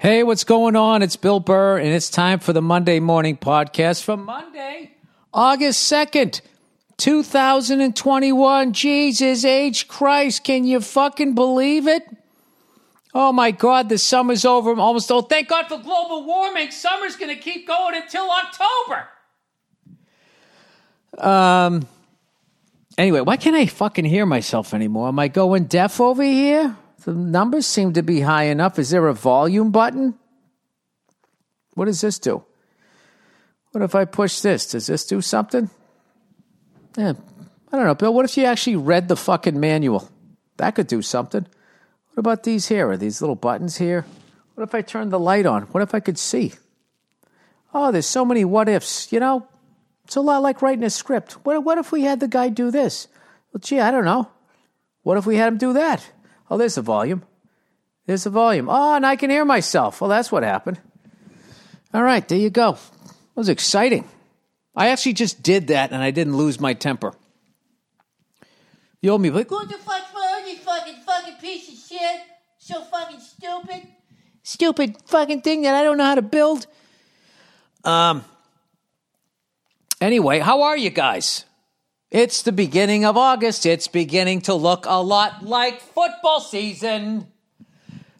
Hey, what's going on? It's Bill Burr, and it's time for the Monday Morning Podcast for Monday, August 2nd, 2021. Jesus H. Christ, can you fucking believe it? Oh my God, the summer's over. I'm almost oh, thank God for global warming. Summer's going to keep going until October. Um. Anyway, why can't I fucking hear myself anymore? Am I going deaf over here? The numbers seem to be high enough. Is there a volume button? What does this do? What if I push this? Does this do something? Yeah, I don't know, Bill. What if you actually read the fucking manual? That could do something. What about these here? Are these little buttons here? What if I turn the light on? What if I could see? Oh, there's so many what ifs. You know, it's a lot like writing a script. What, what if we had the guy do this? Well, gee, I don't know. What if we had him do that? Oh, there's the volume. There's the volume. Oh, and I can hear myself. Well, that's what happened. All right, there you go. That was exciting. I actually just did that and I didn't lose my temper. You owe me like, What the with you fucking fucking piece of shit? So fucking stupid. Stupid fucking thing that I don't know how to build. Um. Anyway, how are you guys? It's the beginning of August. It's beginning to look a lot like football season.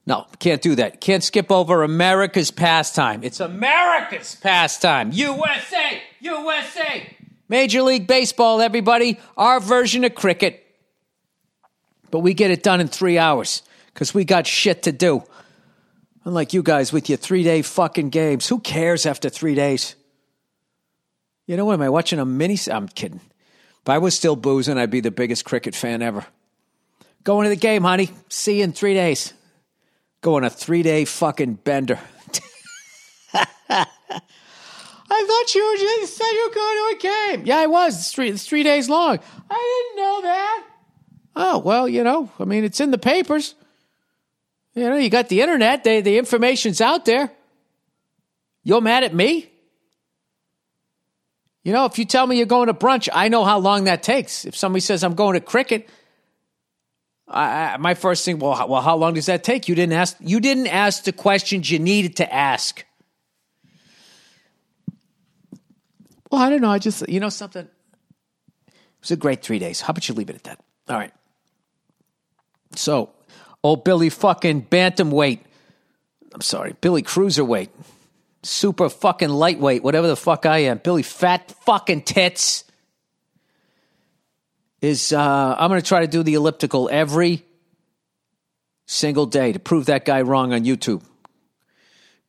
No, can't do that. Can't skip over America's pastime. It's America's pastime. USA! USA! Major League Baseball, everybody. Our version of cricket. But we get it done in three hours because we got shit to do. Unlike you guys with your three day fucking games. Who cares after three days? You know what? Am I watching a mini? I'm kidding. If I was still boozing, I'd be the biggest cricket fan ever. Going to the game, honey. See you in three days. Going a three day fucking bender. I thought you just said you were going to a game. Yeah, I was. It's three, it's three days long. I didn't know that. Oh, well, you know, I mean, it's in the papers. You know, you got the internet, they, the information's out there. You're mad at me? You know, if you tell me you're going to brunch, I know how long that takes. If somebody says I'm going to cricket, I, I, my first thing, well, how, well, how long does that take? You didn't ask. You didn't ask the questions you needed to ask. Well, I don't know. I just, you know, something. It was a great three days. How about you leave it at that? All right. So, old Billy fucking bantamweight. I'm sorry, Billy cruiserweight super fucking lightweight, whatever the fuck I am, Billy Fat fucking Tits, is uh, I'm going to try to do the elliptical every single day to prove that guy wrong on YouTube.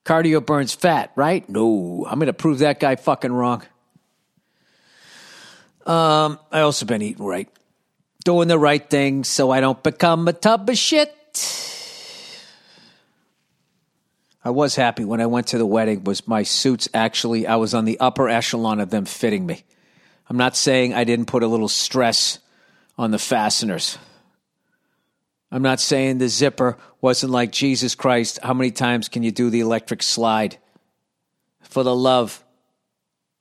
Cardio burns fat, right? No, I'm going to prove that guy fucking wrong. Um, I also been eating right, doing the right thing so I don't become a tub of shit. I was happy when I went to the wedding was my suits actually I was on the upper echelon of them fitting me. I'm not saying I didn't put a little stress on the fasteners. I'm not saying the zipper wasn't like Jesus Christ, how many times can you do the electric slide? For the love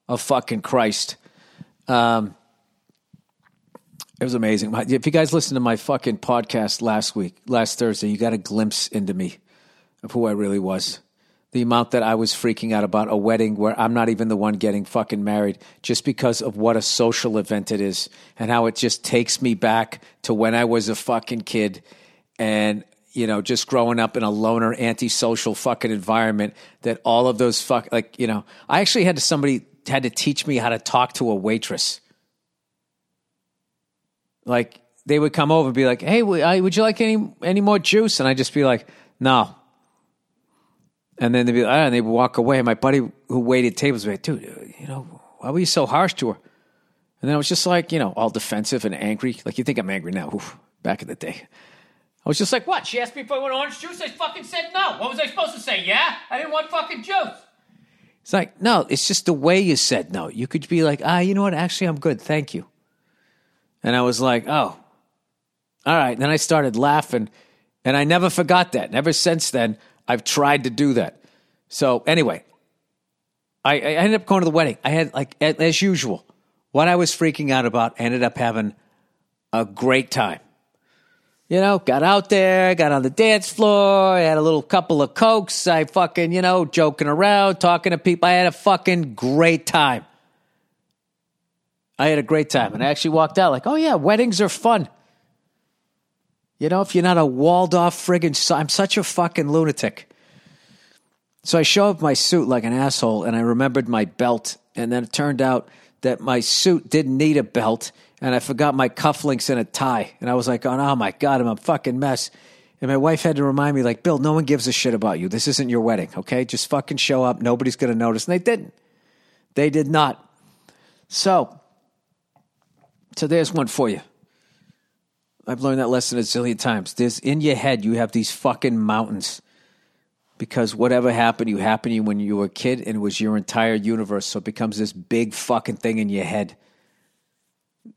of fucking Christ. Um, it was amazing. If you guys listened to my fucking podcast last week, last Thursday, you got a glimpse into me of who I really was. The amount that I was freaking out about a wedding where I'm not even the one getting fucking married just because of what a social event it is and how it just takes me back to when I was a fucking kid and you know, just growing up in a loner, antisocial fucking environment that all of those fuck, like, you know, I actually had to, somebody had to teach me how to talk to a waitress. Like, they would come over and be like, hey, would you like any, any more juice? And I'd just be like, no, and then they'd be, ah, and they would walk away. My buddy who waited tables be like, dude, you know, why were you so harsh to her? And then I was just like, you know, all defensive and angry. Like, you think I'm angry now. Oof, back in the day. I was just like, what? She asked me if I want orange juice. I fucking said no. What was I supposed to say? Yeah? I didn't want fucking juice. It's like, no, it's just the way you said no. You could be like, ah, you know what? Actually, I'm good. Thank you. And I was like, oh, all right. And then I started laughing. And I never forgot that. Never since then, I've tried to do that. So anyway, I, I ended up going to the wedding. I had like as usual, what I was freaking out about. ended up having a great time. You know, got out there, got on the dance floor, had a little couple of cokes. I fucking, you know, joking around, talking to people. I had a fucking great time. I had a great time. And I actually walked out like, oh, yeah, weddings are fun. You know, if you're not a walled off friggin', I'm such a fucking lunatic. So I show up my suit like an asshole, and I remembered my belt. And then it turned out that my suit didn't need a belt, and I forgot my cufflinks and a tie. And I was like, oh, my God, I'm a fucking mess. And my wife had to remind me, like, Bill, no one gives a shit about you. This isn't your wedding, okay? Just fucking show up. Nobody's to notice. And they didn't. They did not. So, so there's one for you. I've learned that lesson a zillion times. There's in your head, you have these fucking mountains because whatever happened you happened to you when you were a kid and it was your entire universe. So it becomes this big fucking thing in your head.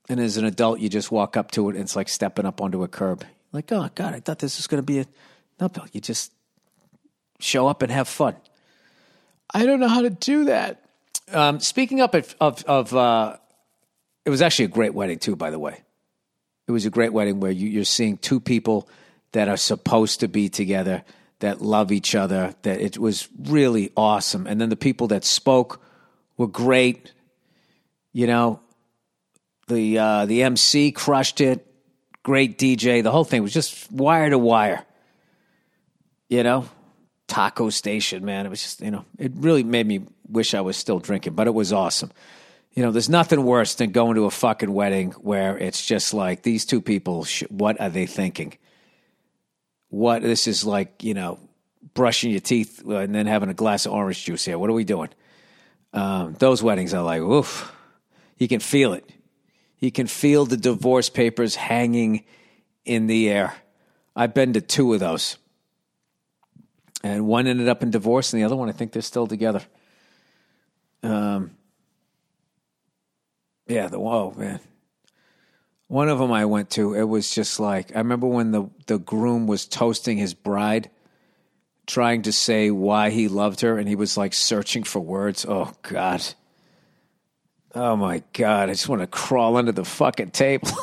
And as an adult, you just walk up to it and it's like stepping up onto a curb. Like, oh, God, I thought this was going to be a. No, Bill, you just show up and have fun. I don't know how to do that. Um, speaking up of, of, of uh, it was actually a great wedding, too, by the way. It was a great wedding where you, you're seeing two people that are supposed to be together, that love each other, that it was really awesome. And then the people that spoke were great. You know, the uh, the MC crushed it. Great DJ. The whole thing was just wire to wire. You know, taco station, man. It was just, you know, it really made me wish I was still drinking, but it was awesome. You know, there's nothing worse than going to a fucking wedding where it's just like these two people. Sh- what are they thinking? What this is like, you know, brushing your teeth and then having a glass of orange juice here. What are we doing? Um, those weddings are like, oof. You can feel it. You can feel the divorce papers hanging in the air. I've been to two of those. And one ended up in divorce, and the other one, I think they're still together. Um, yeah, the whoa man. One of them I went to, it was just like I remember when the the groom was toasting his bride, trying to say why he loved her, and he was like searching for words. Oh God. Oh my God! I just want to crawl under the fucking table.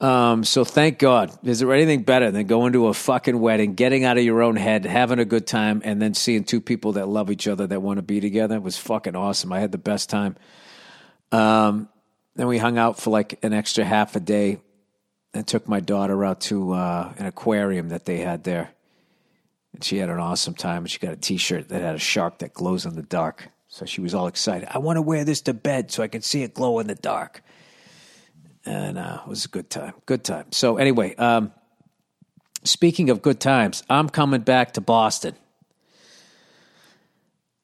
Um, so thank God. Is there anything better than going to a fucking wedding, getting out of your own head, having a good time, and then seeing two people that love each other that want to be together? It was fucking awesome. I had the best time. Um, then we hung out for like an extra half a day and took my daughter out to uh, an aquarium that they had there. And she had an awesome time. She got a t shirt that had a shark that glows in the dark. So she was all excited. I want to wear this to bed so I can see it glow in the dark and uh, it was a good time. Good time. So anyway, um, speaking of good times, I'm coming back to Boston.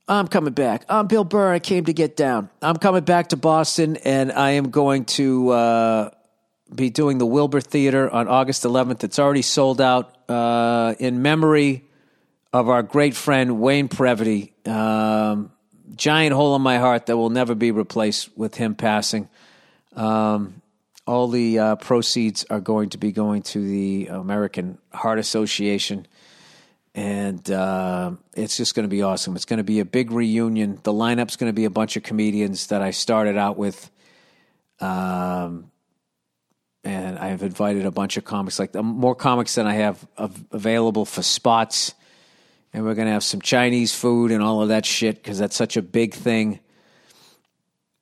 I'm coming back. I'm Bill Burr. I came to get down. I'm coming back to Boston, and I am going to uh, be doing the Wilbur Theater on August 11th. It's already sold out uh, in memory of our great friend Wayne Previty. Um, giant hole in my heart that will never be replaced with him passing. Um, all the uh, proceeds are going to be going to the American Heart Association. And uh, it's just going to be awesome. It's going to be a big reunion. The lineup's going to be a bunch of comedians that I started out with. Um, and I've invited a bunch of comics, like more comics than I have available for spots. And we're going to have some Chinese food and all of that shit because that's such a big thing.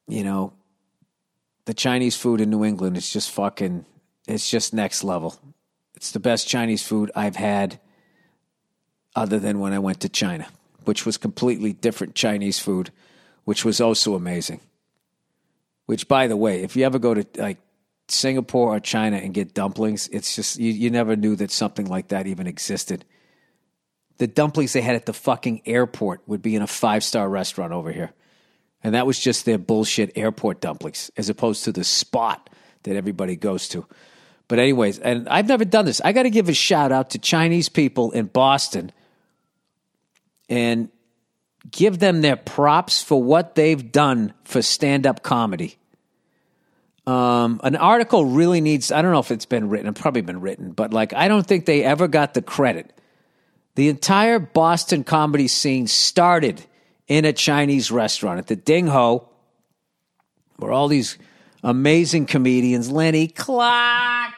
You know, the Chinese food in New England is just fucking, it's just next level. It's the best Chinese food I've had other than when I went to China, which was completely different Chinese food, which was also amazing. Which, by the way, if you ever go to like Singapore or China and get dumplings, it's just, you, you never knew that something like that even existed. The dumplings they had at the fucking airport would be in a five star restaurant over here. And that was just their bullshit airport dumplings, as opposed to the spot that everybody goes to. But, anyways, and I've never done this. I got to give a shout out to Chinese people in Boston and give them their props for what they've done for stand up comedy. Um, an article really needs, I don't know if it's been written, it's probably been written, but like, I don't think they ever got the credit. The entire Boston comedy scene started in a Chinese restaurant at the Ding Ho, where all these amazing comedians Lenny Clark,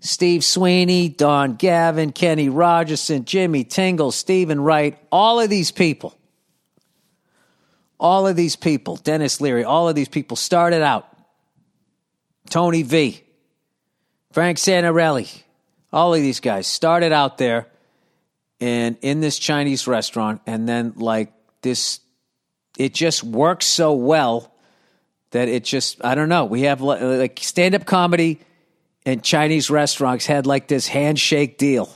Steve Sweeney, Don Gavin, Kenny Rogerson, Jimmy Tingle, Stephen Wright, all of these people, all of these people, Denis Leary, all of these people started out. Tony V, Frank Santorelli, all of these guys started out there and in this Chinese restaurant, and then like this, it just works so well that it just I don't know. We have like stand up comedy and Chinese restaurants had like this handshake deal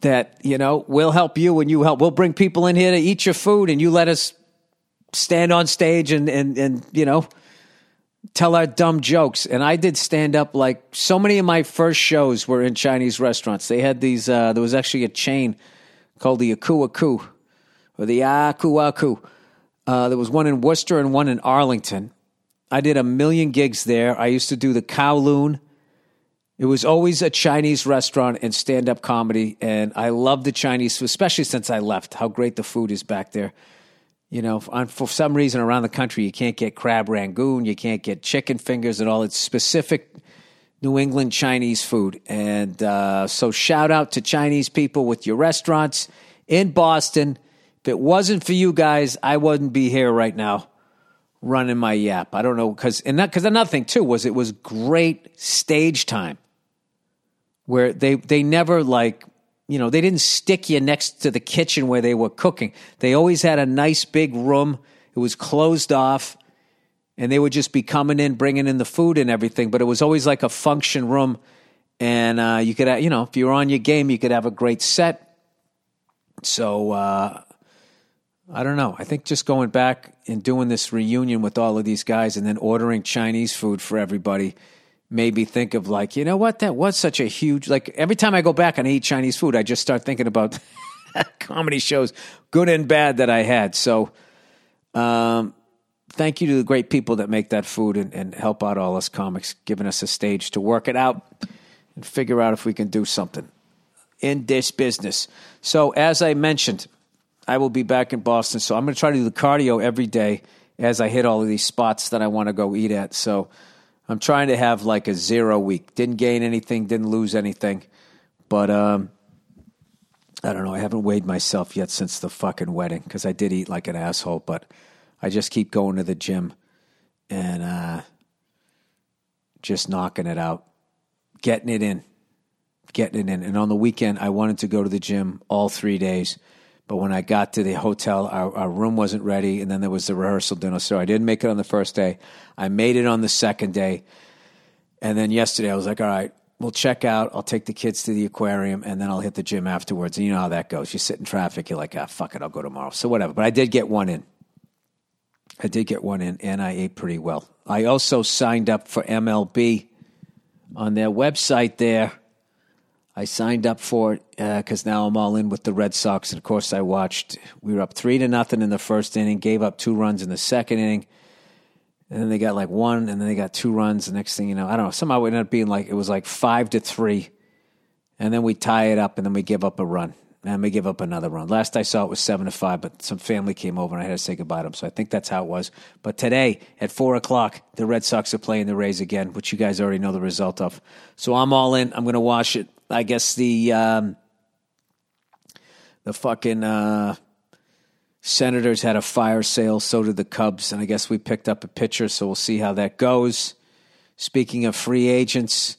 that you know we'll help you and you help. We'll bring people in here to eat your food, and you let us stand on stage and and and you know tell our dumb jokes. And I did stand up like so many of my first shows were in Chinese restaurants. They had these. Uh, there was actually a chain called the Aku Aku or the Aku Aku. Uh, there was one in Worcester and one in Arlington. I did a million gigs there. I used to do the Kowloon. It was always a Chinese restaurant and stand up comedy. And I love the Chinese, especially since I left, how great the food is back there. You know, for some reason around the country, you can't get crab rangoon, you can't get chicken fingers at all. It's specific New England Chinese food. And uh, so, shout out to Chinese people with your restaurants in Boston. If it wasn't for you guys, I wouldn't be here right now running my yap. I don't know because and that because another thing too was it was great stage time where they they never like you know, they didn't stick you next to the kitchen where they were cooking. They always had a nice big room. It was closed off, and they would just be coming in, bringing in the food and everything. But it was always like a function room, and uh, you could, you know, if you were on your game, you could have a great set. So uh, I don't know. I think just going back and doing this reunion with all of these guys, and then ordering Chinese food for everybody made me think of like, you know what, that was such a huge like every time I go back and eat Chinese food, I just start thinking about comedy shows, good and bad that I had. So um, thank you to the great people that make that food and, and help out all us comics, giving us a stage to work it out and figure out if we can do something in this business. So as I mentioned, I will be back in Boston. So I'm going to try to do the cardio every day as I hit all of these spots that I want to go eat at. So I'm trying to have like a zero week. Didn't gain anything, didn't lose anything. But um, I don't know. I haven't weighed myself yet since the fucking wedding because I did eat like an asshole. But I just keep going to the gym and uh, just knocking it out, getting it in, getting it in. And on the weekend, I wanted to go to the gym all three days. But when I got to the hotel, our, our, room wasn't ready, and then there was the rehearsal dinner. So I didn't make it on the first day. I made it on the second day. And then yesterday, I was like, all right, we'll check out. I'll take the kids to the aquarium, and then I'll hit the gym afterwards. And you know how that goes. You sit in traffic, you're like, ah, fuck it, I'll go tomorrow. So whatever. But I did get one in. I did get one in, and I ate pretty well. I also signed up for MLB on their website there I signed up for it because uh, now I'm all in with the Red Sox. And of course, I watched. We were up three to nothing in the first inning, gave up two runs in the second inning, and then they got like one, and then they got two runs. The next thing you know, I don't know. Somehow it ended up being like it was like five to three, and then we tie it up, and then we give up a run, and we give up another run. Last I saw it was seven to five, but some family came over, and I had to say goodbye to them. So I think that's how it was. But today at four o'clock, the Red Sox are playing the Rays again, which you guys already know the result of. So I'm all in. I'm going to watch it I guess the um, the fucking uh, Senators had a fire sale. So did the Cubs, and I guess we picked up a pitcher. So we'll see how that goes. Speaking of free agents,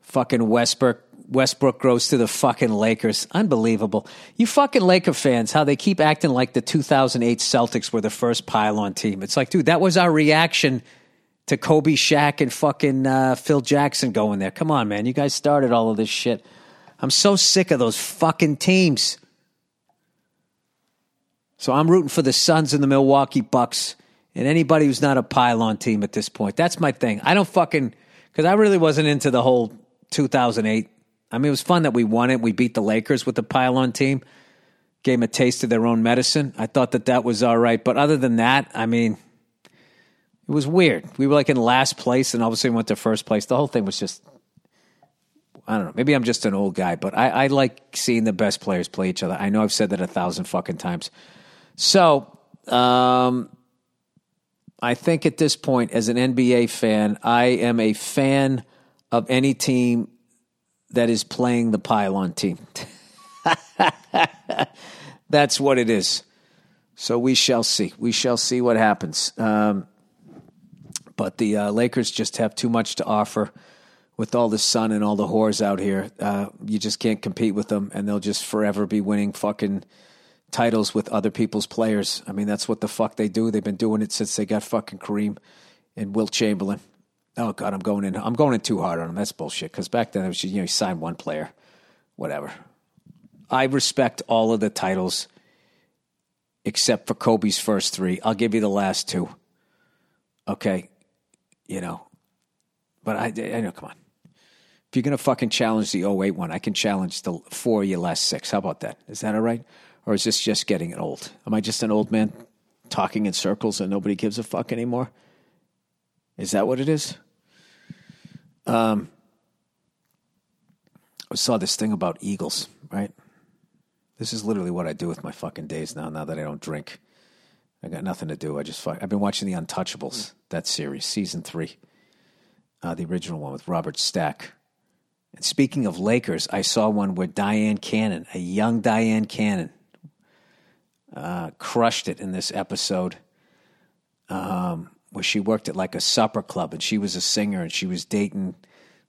fucking Westbrook. Westbrook goes to the fucking Lakers. Unbelievable. You fucking Laker fans, how they keep acting like the 2008 Celtics were the first pylon team. It's like, dude, that was our reaction to Kobe, Shaq, and fucking uh, Phil Jackson going there. Come on, man. You guys started all of this shit. I'm so sick of those fucking teams. So I'm rooting for the Suns and the Milwaukee Bucks and anybody who's not a pylon team at this point. That's my thing. I don't fucking because I really wasn't into the whole 2008. I mean, it was fun that we won it. We beat the Lakers with the pylon team, gave them a taste of their own medicine. I thought that that was all right. But other than that, I mean, it was weird. We were like in last place, and all of a sudden went to first place. The whole thing was just. I don't know. Maybe I'm just an old guy, but I, I like seeing the best players play each other. I know I've said that a thousand fucking times. So, um, I think at this point, as an NBA fan, I am a fan of any team that is playing the pylon team. That's what it is. So we shall see. We shall see what happens. Um, but the uh, Lakers just have too much to offer with all the sun and all the whores out here. Uh, you just can't compete with them, and they'll just forever be winning fucking titles with other people's players. I mean, that's what the fuck they do. They've been doing it since they got fucking Kareem and Wilt Chamberlain. Oh God, I'm going in. I'm going in too hard on them. That's bullshit. Because back then it was you know you sign one player, whatever. I respect all of the titles except for Kobe's first three. I'll give you the last two. Okay, you know, but I, I know. Come on, if you're gonna fucking challenge the 08 one, I can challenge the four your last six. How about that? Is that all right? Or is this just getting old? Am I just an old man talking in circles and nobody gives a fuck anymore? Is that what it is? Um, I saw this thing about eagles, right? This is literally what I do with my fucking days now. Now that I don't drink, I got nothing to do. I just fuck, I've been watching The Untouchables, that series, season three, uh, the original one with Robert Stack. And speaking of Lakers, I saw one where Dyan Cannon, a young Dyan Cannon, uh, crushed it in this episode. Um, where she worked at like a supper club and she was a singer and she was dating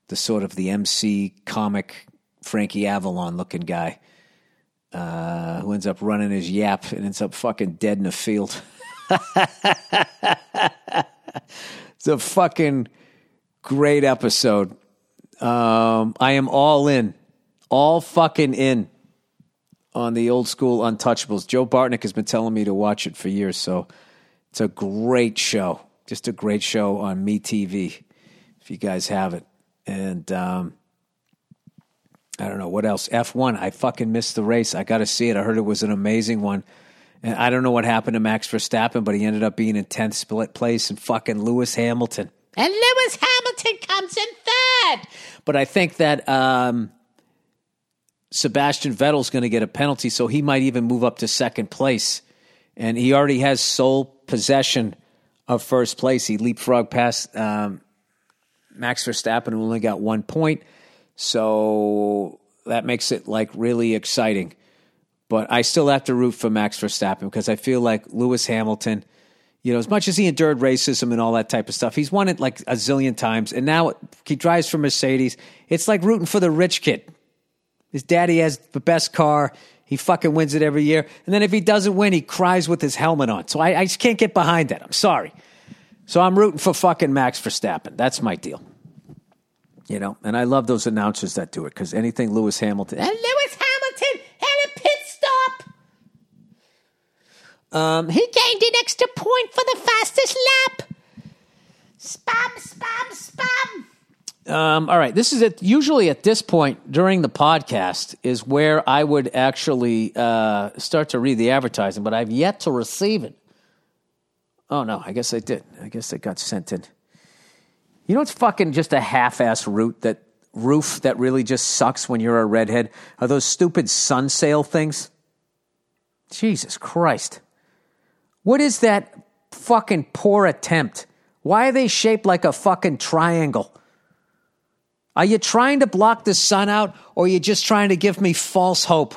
the sort of the MC comic Frankie Avalon looking guy uh, who ends up running his yap and ends up fucking dead in a field. it's a fucking great episode. Um, I am all in, all fucking in on the old school Untouchables. Joe Bartnick has been telling me to watch it for years, so it's a great show just a great show on MeTV if you guys have it. And um, I don't know what else. F1, I fucking missed the race. I got to see it. I heard it was an amazing one. And I don't know what happened to Max Verstappen, but he ended up being in 10th split place and fucking Lewis Hamilton. And Lewis Hamilton comes in third. But I think that um, Sebastian Vettel's going to get a penalty, so he might even move up to second place. And he already has sole possession of first place. He leapfrogged past um, Max Verstappen, who only got one point. So that makes it like really exciting. But I still have to root for Max Verstappen because I feel like Lewis Hamilton, you know, as much as he endured racism and all that type of stuff, he's won it like a zillion times. And now he drives for Mercedes. It's like rooting for the rich kid. His daddy has the best car. He fucking wins it every year. And then if he doesn't win, he cries with his helmet on. So I, I just can't get behind that. I'm sorry. So I'm rooting for fucking Max Verstappen. That's my deal. You know, and I love those announcers that do it because anything Lewis Hamilton. And Lewis Hamilton had a pit stop. Um, he gained an extra point for the fastest lap. Spam, spam, spam. Um, all right, this is it. Usually at this point during the podcast is where I would actually uh, start to read the advertising, but I've yet to receive it. Oh no, I guess I did. I guess it got sent in. You know, it's fucking just a half-ass route that roof that really just sucks when you're a redhead. Are those stupid sun sail things? Jesus Christ! What is that fucking poor attempt? Why are they shaped like a fucking triangle? Are you trying to block the sun out or are you just trying to give me false hope?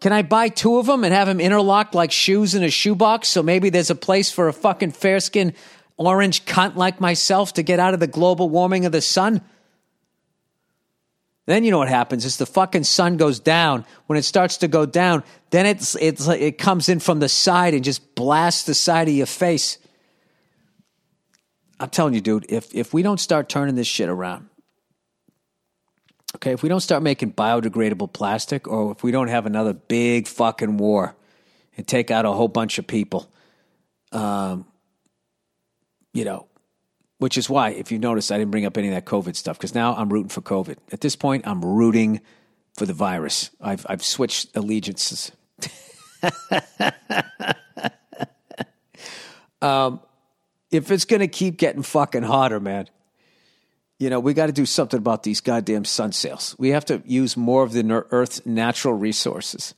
Can I buy two of them and have them interlocked like shoes in a shoebox so maybe there's a place for a fucking fair skinned orange cunt like myself to get out of the global warming of the sun? Then you know what happens is the fucking sun goes down. When it starts to go down, then it's, it's it comes in from the side and just blasts the side of your face. I'm telling you, dude, if if we don't start turning this shit around, okay, if we don't start making biodegradable plastic, or if we don't have another big fucking war and take out a whole bunch of people, um, you know, which is why, if you notice, I didn't bring up any of that COVID stuff because now I'm rooting for COVID. At this point, I'm rooting for the virus. I've I've switched allegiances. um, if it's going to keep getting fucking hotter, man, you know, we got to do something about these goddamn sun sails. We have to use more of the Earth's natural resources.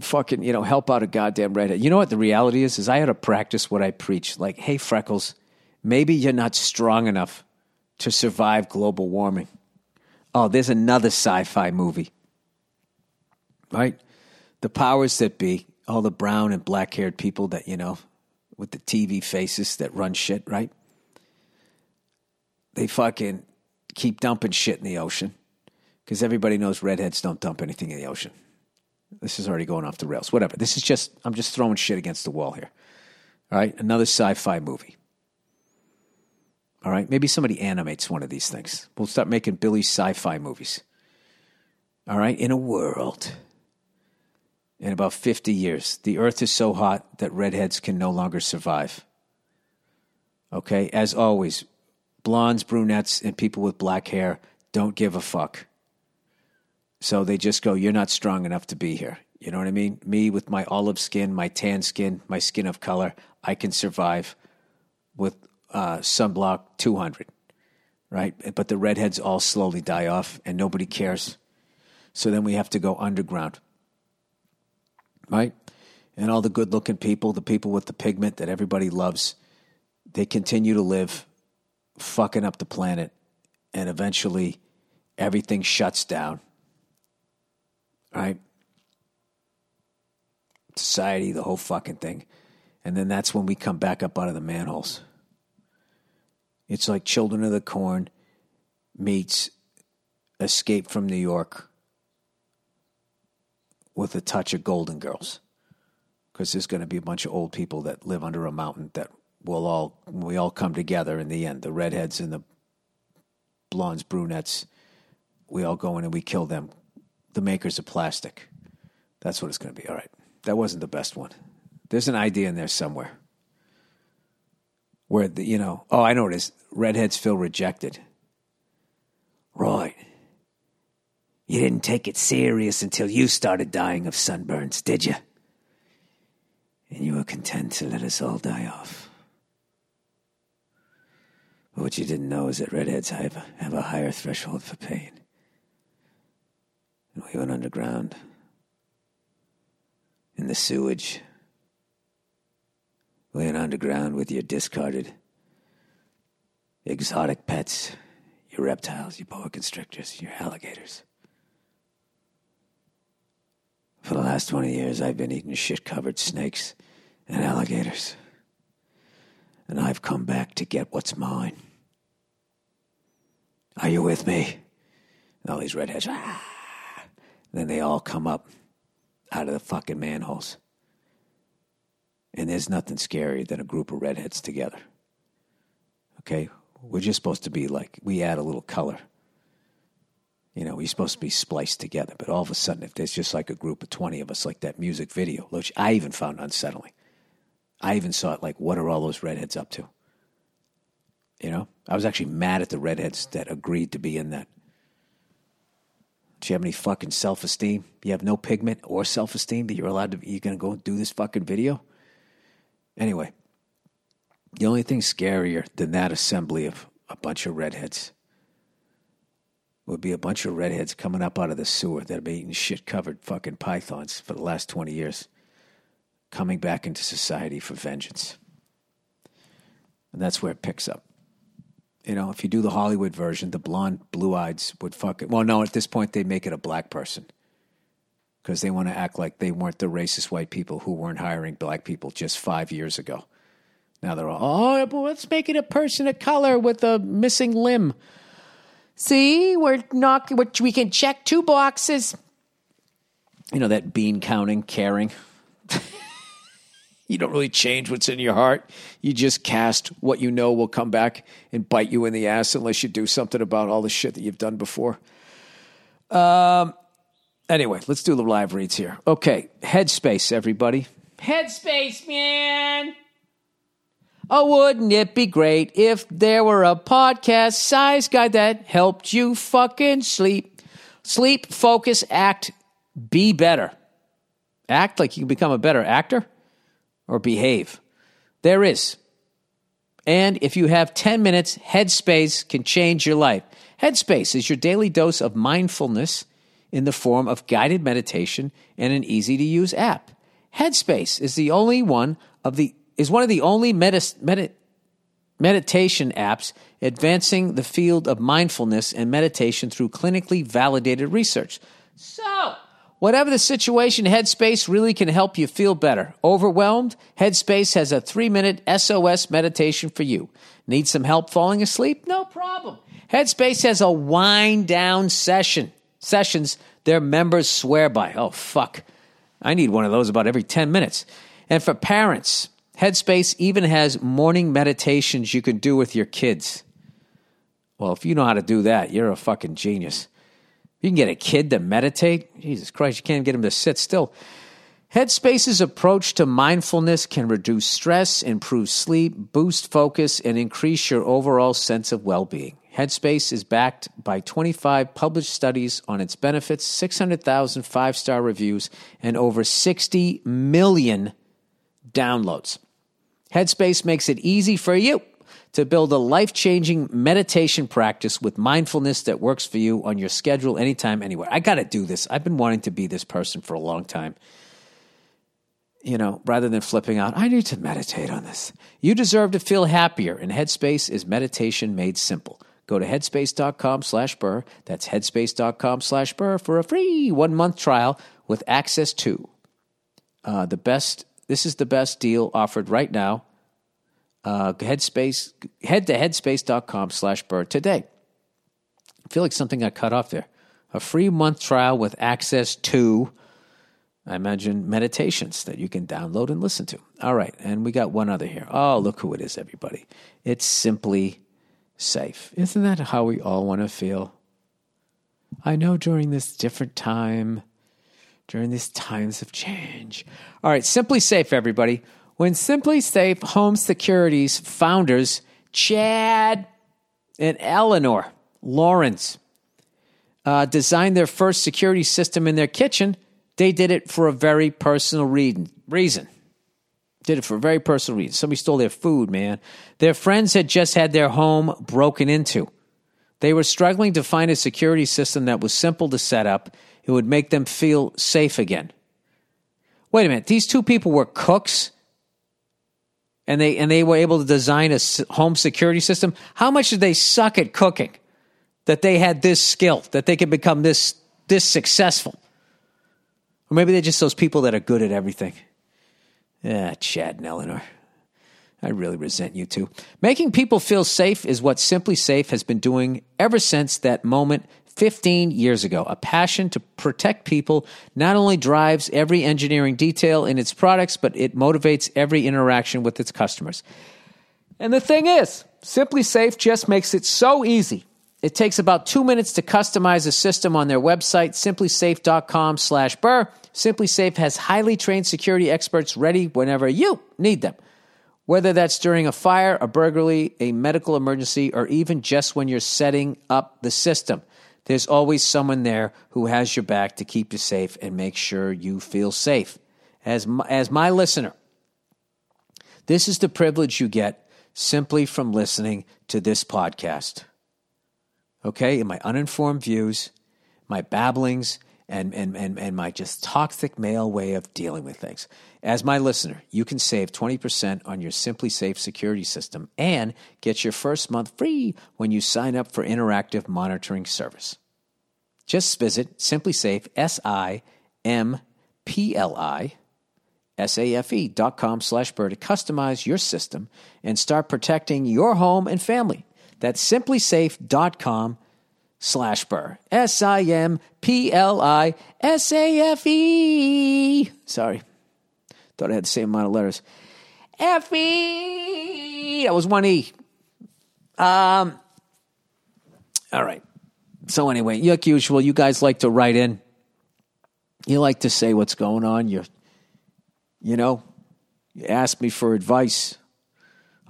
Fucking, you know, help out a goddamn redhead. You know what the reality is? Is I had to practice what I preach. Like, hey, Freckles, maybe you're not strong enough to survive global warming. Oh, there's another sci-fi movie. Right? The powers that be, all the brown and black-haired people that, you know, with the TV faces that run shit, right? They fucking keep dumping shit in the ocean because everybody knows redheads don't dump anything in the ocean. This is already going off the rails. Whatever. This is just, I'm just throwing shit against the wall here. All right. Another sci fi movie. All right. Maybe somebody animates one of these things. We'll start making Billy sci fi movies. All right. In a world, in about 50 years, the earth is so hot that redheads can no longer survive. Okay. As always, blondes, brunettes, and people with black hair don't give a fuck. So they just go, You're not strong enough to be here. You know what I mean? Me with my olive skin, my tan skin, my skin of color, I can survive with uh, sunblock 200, right? But the redheads all slowly die off and nobody cares. So then we have to go underground, right? And all the good looking people, the people with the pigment that everybody loves, they continue to live fucking up the planet. And eventually everything shuts down right? Society, the whole fucking thing. And then that's when we come back up out of the manholes. It's like Children of the Corn meets Escape from New York with a touch of Golden Girls. Because there's going to be a bunch of old people that live under a mountain that will all, we all come together in the end. The redheads and the blondes, brunettes, we all go in and we kill them the makers of plastic. That's what it's going to be. All right. That wasn't the best one. There's an idea in there somewhere where, the, you know, oh, I know it is. Redheads feel rejected. Right. You didn't take it serious until you started dying of sunburns, did you? And you were content to let us all die off. But what you didn't know is that redheads have, have a higher threshold for pain and we went underground in the sewage. We went underground with your discarded exotic pets, your reptiles, your boa constrictors, your alligators. For the last 20 years, I've been eating shit covered snakes and alligators. And I've come back to get what's mine. Are you with me? And all these redheads. Ah! Then they all come up out of the fucking manholes. And there's nothing scarier than a group of redheads together. Okay? We're just supposed to be like, we add a little color. You know, we're supposed to be spliced together. But all of a sudden, if there's just like a group of 20 of us, like that music video, which I even found unsettling, I even saw it like, what are all those redheads up to? You know, I was actually mad at the redheads that agreed to be in that do you have any fucking self esteem? You have no pigment or self esteem that you're allowed to, you're going to go do this fucking video? Anyway, the only thing scarier than that assembly of a bunch of redheads would be a bunch of redheads coming up out of the sewer that have been eating shit covered fucking pythons for the last 20 years, coming back into society for vengeance. And that's where it picks up you know, if you do the Hollywood version, the blonde, blue eyes would fuck it. Well, no, at this point, they make it a black person because they want to act like they weren't the racist white people who weren't hiring black people just five years ago. Now they're all, oh, let's make it a person of color with a missing limb. See, we're not, we can check two boxes. You know, that bean counting, caring. You don't really change what's in your heart. You just cast what you know will come back and bite you in the ass unless you do something about all the shit that you've done before. Um, anyway, let's do the live reads here. Okay, Headspace, everybody. Headspace, man. Oh, wouldn't it be great if there were a podcast size guide that helped you fucking sleep? Sleep, focus, act, be better. Act like you can become a better actor or behave. There is. And if you have 10 minutes, Headspace can change your life. Headspace is your daily dose of mindfulness in the form of guided meditation and an easy to use app. Headspace is the only one of the is one of the only meditation apps advancing the field of mindfulness and meditation through clinically validated research. So, whatever the situation, Headspace really can help you feel better. Overwhelmed? Headspace has a three minute SOS meditation for you. Need some help falling asleep? No problem. Headspace has a wind down session. Sessions their members swear by. Oh, fuck. I need one of those about every 10 minutes. And for parents, Headspace even has morning meditations you can do with your kids. Well, if you know how to do that, you're a fucking genius. You can get a kid to meditate. Jesus Christ, you can't get him to sit still. Headspace's approach to mindfulness can reduce stress, improve sleep, boost focus, and increase your overall sense of well being. Headspace is backed by 25 published studies on its benefits, 600,000 five star reviews, and over 60 million downloads. Headspace makes it easy for you to build a life changing meditation practice with mindfulness that works for you on your schedule, anytime, anywhere. I got to do this. I've been wanting to be this person for a long time. You know, rather than flipping out, I need to meditate on this. You deserve to feel happier, and Headspace is meditation made simple. Go to headspace.com slash burr. That's headspace.com slash burr for a free one month trial with access to uh, the best. This is the best deal offered right now. Uh, headspace, head to headspace.com slash burr today. I feel like something got cut off there. A free month trial with access to, I imagine, meditations that you can download and listen to. All right. And we got one other here. Oh, look who it is, everybody. It's simply safe. Isn't that how we all want to feel? I know during this different time, during these times of change. All right, SimpliSafe, everybody. When SimpliSafe Home Securities founders, Chad and Eleanor Laurans, uh, designed their first security system in their kitchen, they did it for a very personal reason. Did it for a very personal reason. Somebody stole their food, man. Their friends had just had their home broken into. They were struggling to find a security system that was simple to set up. It would make them feel safe again. Wait a minute. These two people were cooks and they and they were able to design a home security system. How much did they suck at cooking that they had this skill that they could become this this successful? Or maybe they're just those people that are good at everything. Yeah, Chad and Eleanor. I really resent you two. Making people feel safe is what SimpliSafe has been doing ever since that moment 15 years ago. A passion to protect people not only drives every engineering detail in its products, but it motivates every interaction with its customers. And the thing is, SimpliSafe just makes it so easy. It takes about two minutes to customize a system on their website, simplisafe.com slash burr. SimpliSafe has highly trained security experts ready whenever you need them. Whether that's during a fire, a burglary, a medical emergency, or even just when you're setting up the system, there's always someone there who has your back to keep you safe and make sure you feel safe. As my, as my listener, this is the privilege you get simply from listening to this podcast. Okay, in my uninformed views, my babblings, and, and, and, and my just toxic male way of dealing with things. As my listener, you can save 20% on your SimpliSafe security system and get your first month free when you sign up for interactive monitoring service. Just visit SimpliSafe, S-I-M-P-L-I, S-A-F-E dot com slash burr to customize your system and start protecting your home and family. That's simplisafe.com slash burr. S I M P L I S A F E. Sorry. Thought I had the same amount of letters. F E. That was one E. Um, all right. So, anyway, like usual, you guys like to write in. You like to say what's going on. You, you know, you ask me for advice.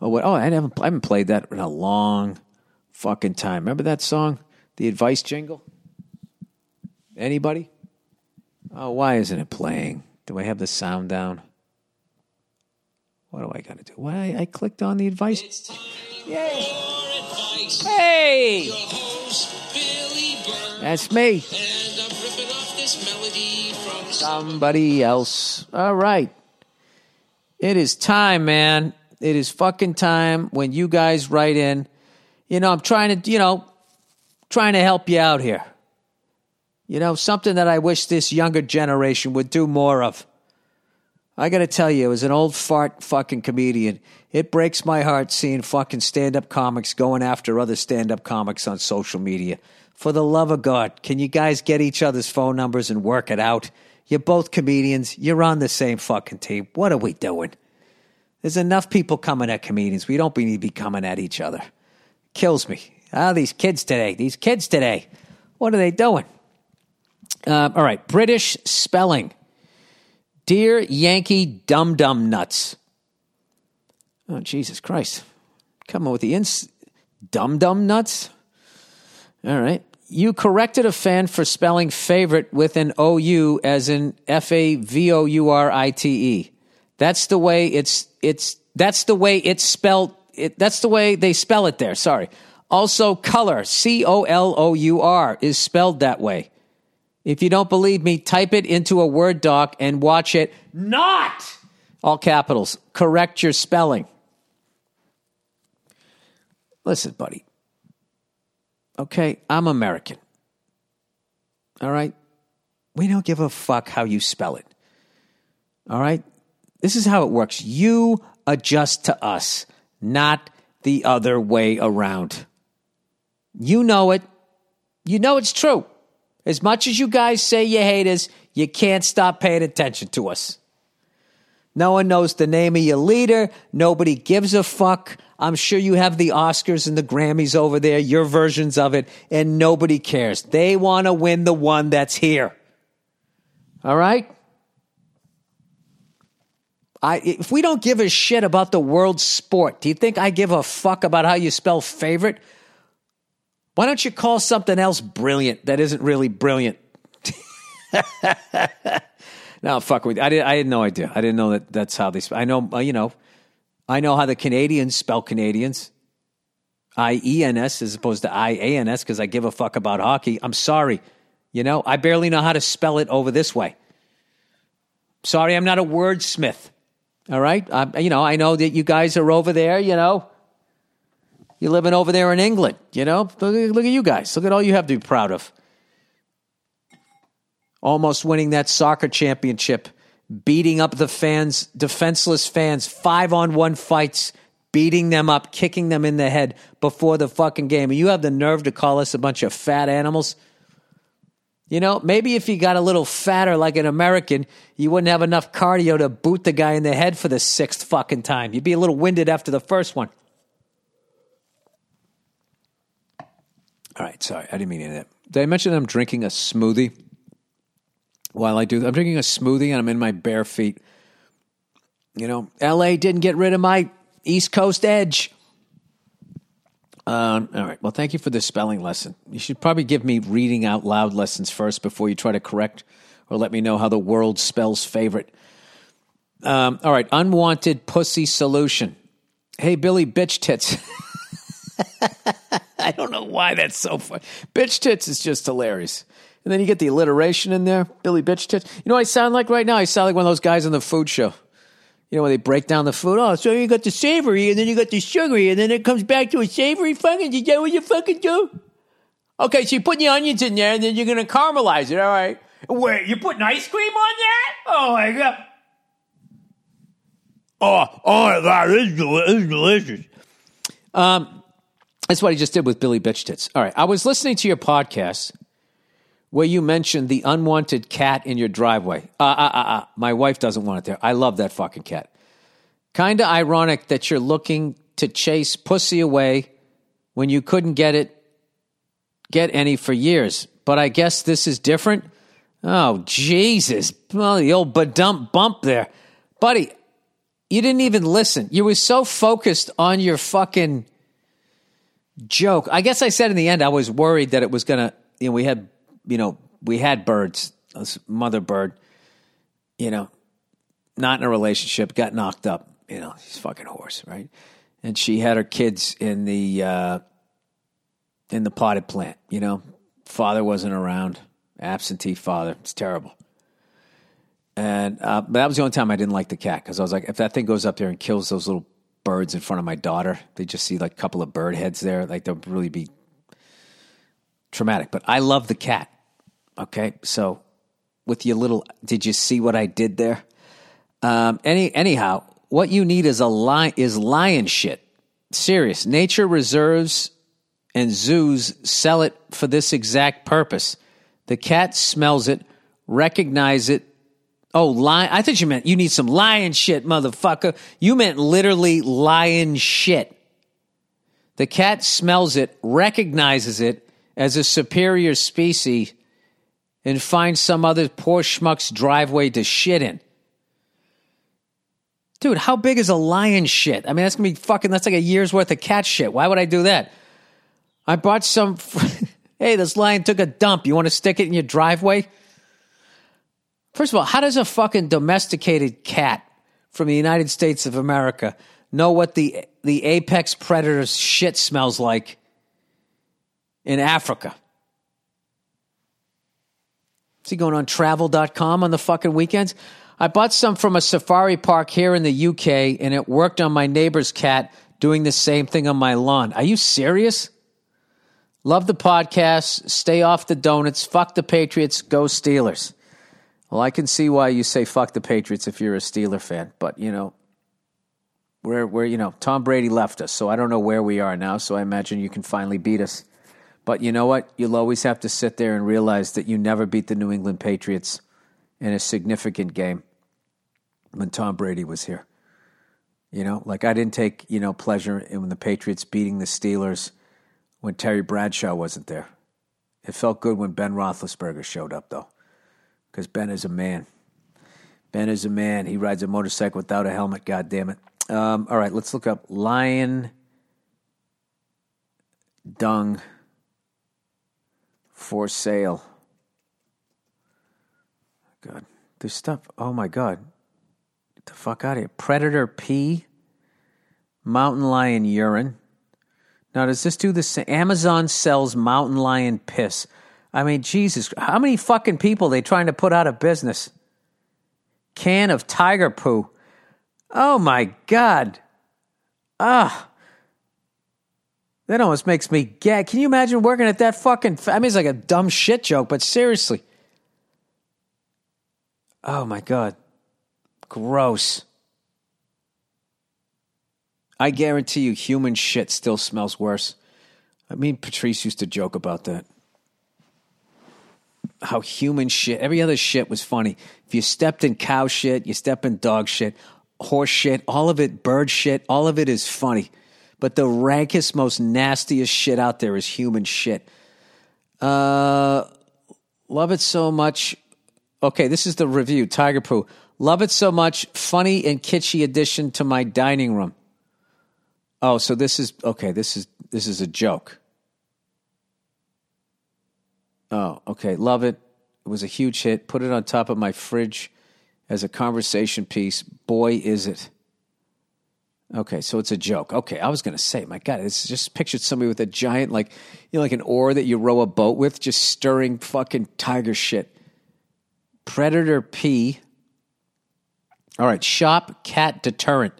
Oh, what? Oh, I haven't, I haven't played that in a long fucking time. Remember that song? The advice jingle? Anybody? Oh, why isn't it playing? Do I have the sound down? What do I got to do? Why I clicked on the advice. It's time Yay. for advice. Hey, host, that's me. And I'm ripping This melody from somebody else. All right. It is time, man. It is fucking time when you guys write in. You know, I'm trying to, you know, trying to help you out here. You know, something that I wish this younger generation would do more of. I got to tell you, as an old fart fucking comedian, it breaks my heart seeing fucking stand up comics going after other stand up comics on social media. For the love of God, can you guys get each other's phone numbers and work it out? You're both comedians. You're on the same fucking team. What are we doing? There's enough people coming at comedians. We don't need to be coming at each other. Kills me. Ah, these kids today. These kids today. What are they doing? Um, all right. British spelling. Dear Yankee Dum Dum Nuts. Oh, Jesus Christ. Come on with the ins. Dum Dum Nuts? All right. You corrected a fan for spelling favorite with an OU as in F A V O U R I T E. That's the way it's it's that's the way it's spelled it, that's the way they spell it there. Sorry. Also color, C O L O U R is spelled that way. If you don't believe me, type it into a Word doc and watch it not all capitals. Correct your spelling. Listen, buddy. Okay, I'm American. All right? We don't give a fuck how you spell it. All right? This is how it works. You adjust to us, not the other way around. You know it. You know it's true. As much as you guys say you hate us, you can't stop paying attention to us. No one knows the name of your leader. Nobody gives a fuck. I'm sure you have the Oscars and the Grammys over there, your versions of it, and nobody cares. They want to win the one that's here. All right? I, if we don't give a shit about the world's sport, do you think I give a fuck about how you spell favorite? Why don't you call something else brilliant that isn't really brilliant? no, fuck with. I, did, I had no idea. I didn't know that that's how they spell. I know, uh, you know, I know how the Canadians spell Canadians. I E N S as opposed to I A N S because I give a fuck about hockey. I'm sorry. You know, I barely know how to spell it over this way. Sorry, I'm not a wordsmith. All right. You know, I know that you guys are over there, you know. You're living over there in England, you know. Look, look at you guys. Look at all you have to be proud of. Almost winning that soccer championship, beating up the fans, defenseless fans, five on one fights, beating them up, kicking them in the head before the fucking game. And you have the nerve to call us a bunch of fat animals? You know, maybe if you got a little fatter like an American, you wouldn't have enough cardio to boot the guy in the head for the sixth fucking time. You'd be a little winded after the first one. All right, sorry, I didn't mean any of that. Did I mention I'm drinking a smoothie? While I do, I'm drinking a smoothie and I'm in my bare feet. You know, LA didn't get rid of my East Coast edge. Um, all right. Well, thank you for the spelling lesson. You should probably give me reading out loud lessons first before you try to correct or let me know how the world spells favorite. Um, all right. Unwanted pussy solution. Hey, Billy Bitch Tits. I don't know why that's so funny. Bitch Tits is just hilarious. And then you get the alliteration in there. Billy Bitch Tits. You know what I sound like right now? I sound like one of those guys on the food show. You know, when they break down the food. Oh, so you got the savory and then you got the sugary and then it comes back to a savory fucking. Is that what you fucking do? Okay, so you put the onions in there and then you're going to caramelize it. All right. Wait, you're putting ice cream on that? Oh my God. Oh, oh my God, this is delicious. Um, that's what he just did with Billy Bitch Tits. All right. I was listening to your podcast where you mentioned the unwanted cat in your driveway. Uh, uh, uh, uh. My wife doesn't want it there. I love that fucking cat. Kind of ironic that you're looking to chase pussy away when you couldn't get it, get any for years. But I guess this is different. Oh Jesus! Well, the old badump bump there, buddy. You didn't even listen. You were so focused on your fucking joke. I guess I said in the end I was worried that it was gonna. You know, we had you know, we had birds, mother bird, you know, not in a relationship, got knocked up, you know, she's fucking horse, right? And she had her kids in the uh, in the potted plant, you know. Father wasn't around absentee father. It's terrible. And uh, but that was the only time I didn't like the cat because I was like, if that thing goes up there and kills those little birds in front of my daughter, they just see like a couple of bird heads there, like they'll really be traumatic. But I love the cat. Okay, so with your little, did you see what I did there? Um, any anyhow, what you need is a lion is lion shit. Serious. Nature reserves and zoos sell it for this exact purpose. The cat smells it, recognize it. Oh, lion! I thought you meant you need some lion shit, motherfucker. You meant literally lion shit. The cat smells it, recognizes it as a superior species, and finds some other poor schmuck's driveway to shit in. Dude, how big is a lion shit? I mean, that's gonna be fucking, that's like a year's worth of cat shit. Why would I do that? I bought some, hey, this lion took a dump. You want to stick it in your driveway? First of all, how does a fucking domesticated cat from the United States of America know what the, the apex predator's shit smells like in Africa? Is he going on travel.com on the fucking weekends? I bought some from a safari park here in the UK and it worked on my neighbor's cat doing the same thing on my lawn. Are you serious? Love the podcast. Stay off the donuts. Fuck the Patriots. Go Steelers. Well, I can see why you say fuck the Patriots if you're a Steeler fan, but you know, we're, we're, you know, Tom Brady left us, so I don't know where we are now, so I imagine you can finally beat us. But you know what? You'll always have to sit there and realize that you never beat the New England Patriots in a significant game when Tom Brady was here. You know, like I didn't take, you know, pleasure in the Patriots beating the Steelers when Terry Bradshaw wasn't there. It felt good when Ben Roethlisberger showed up, though, because Ben is a man. Ben is a man. He rides a motorcycle without a helmet, God damn it. Um, all right, let's look up lion dung for sale. God, this stuff. Oh my God, get the fuck out of here! Predator pee, mountain lion urine. Now, does this do the same? Amazon sells mountain lion piss. I mean, Jesus, how many fucking people they trying to put out of business? Can of tiger poo. Oh my God. Ah. That almost makes me gag. Can you imagine working at that fucking? I mean, it's like a dumb shit joke, but seriously. Oh my God. Gross. I guarantee you, human shit still smells worse. I mean, Patrice used to joke about that. How human shit, every other shit was funny. If you stepped in cow shit, you step in dog shit, horse shit, all of it, bird shit, all of it is funny. But the rankest, most nastiest shit out there is human shit. Uh, love it so much. Okay, this is the review. Tiger Poo. Love it so much. Funny and kitschy addition to my dining room. Oh, so this is okay. This is this is a joke. Oh, okay. Love it. It was a huge hit. Put it on top of my fridge as a conversation piece. Boy, is it. Okay, so it's a joke. Okay, I was going to say, my God, it's just pictured somebody with a giant, like, you know, like an oar that you row a boat with, just stirring fucking tiger shit. Predator Pee. All right, shop cat deterrent.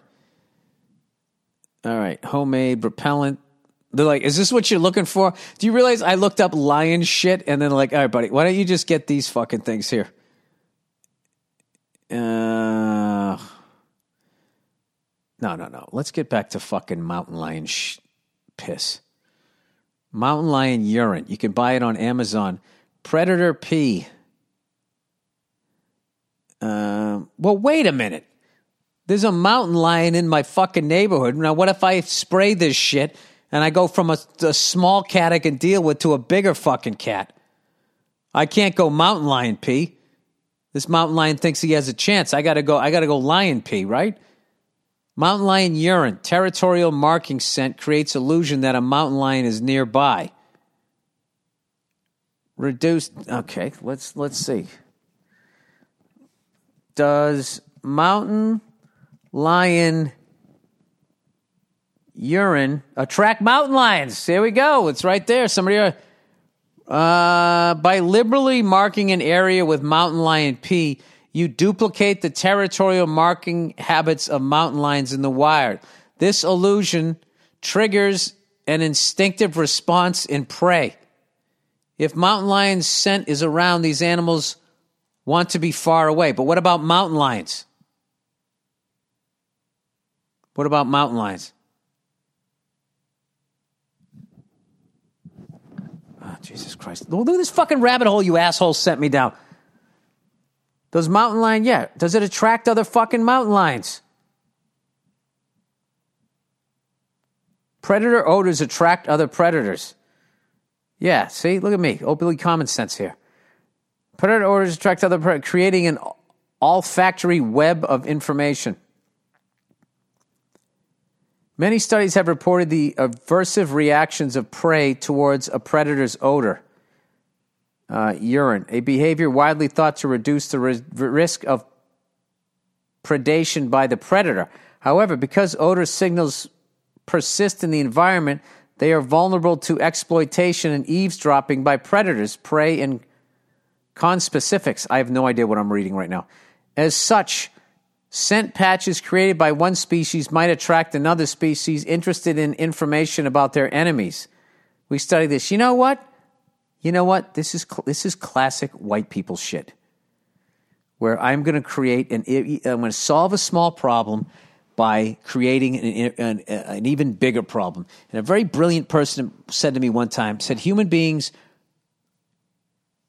All right, homemade repellent. They're like, is this what you're looking for? Do you realize I looked up lion shit and then like, all right, buddy, why don't you just get these fucking things here? Uh, no, no, no. Let's get back to fucking mountain lion sh- piss. Mountain lion urine. You can buy it on Amazon. Predator pee. Uh, well, wait a minute. There's a mountain lion in my fucking neighborhood. Now, what if I spray this shit and I go from a, a small cat I can deal with to a bigger fucking cat? I can't go mountain lion pee. This mountain lion thinks he has a chance. I gotta go. I gotta go lion pee, right? Mountain lion urine, territorial marking scent creates illusion that a mountain lion is nearby. Reduced. Okay, let's let's see. Does mountain lion urine attract mountain lions? There we go. It's right there. Somebody. Uh, Uh, by liberally marking an area with mountain lion pee, you duplicate the territorial marking habits of mountain lions in the wild. This illusion triggers an instinctive response in prey. If mountain lions' scent is around, these animals want to be far away. But what about mountain lions? What about mountain lions? Jesus Christ. Look at this fucking rabbit hole you assholes sent me down. Does mountain lion, yeah. Does it attract other fucking mountain lions? Predator odors attract other predators. Yeah, see, look at me. Openly common sense here. Predator odors attract other predators, creating an olfactory web of information. Many studies have reported the aversive reactions of prey towards a predator's odor. Uh, urine, a behavior widely thought to reduce the ri- risk of predation by the predator. However, because odor signals persist in the environment, they are vulnerable to exploitation and eavesdropping by predators, prey, and conspecifics. I have no idea what I'm reading right now. As such, scent patches created by one species might attract another species interested in information about their enemies. We study this. You know what? You know what? This is this is classic white people shit. Where I'm going to create an I'm going to solve a small problem by creating an, an, an, even bigger problem. And a very brilliant person said to me one time, said human beings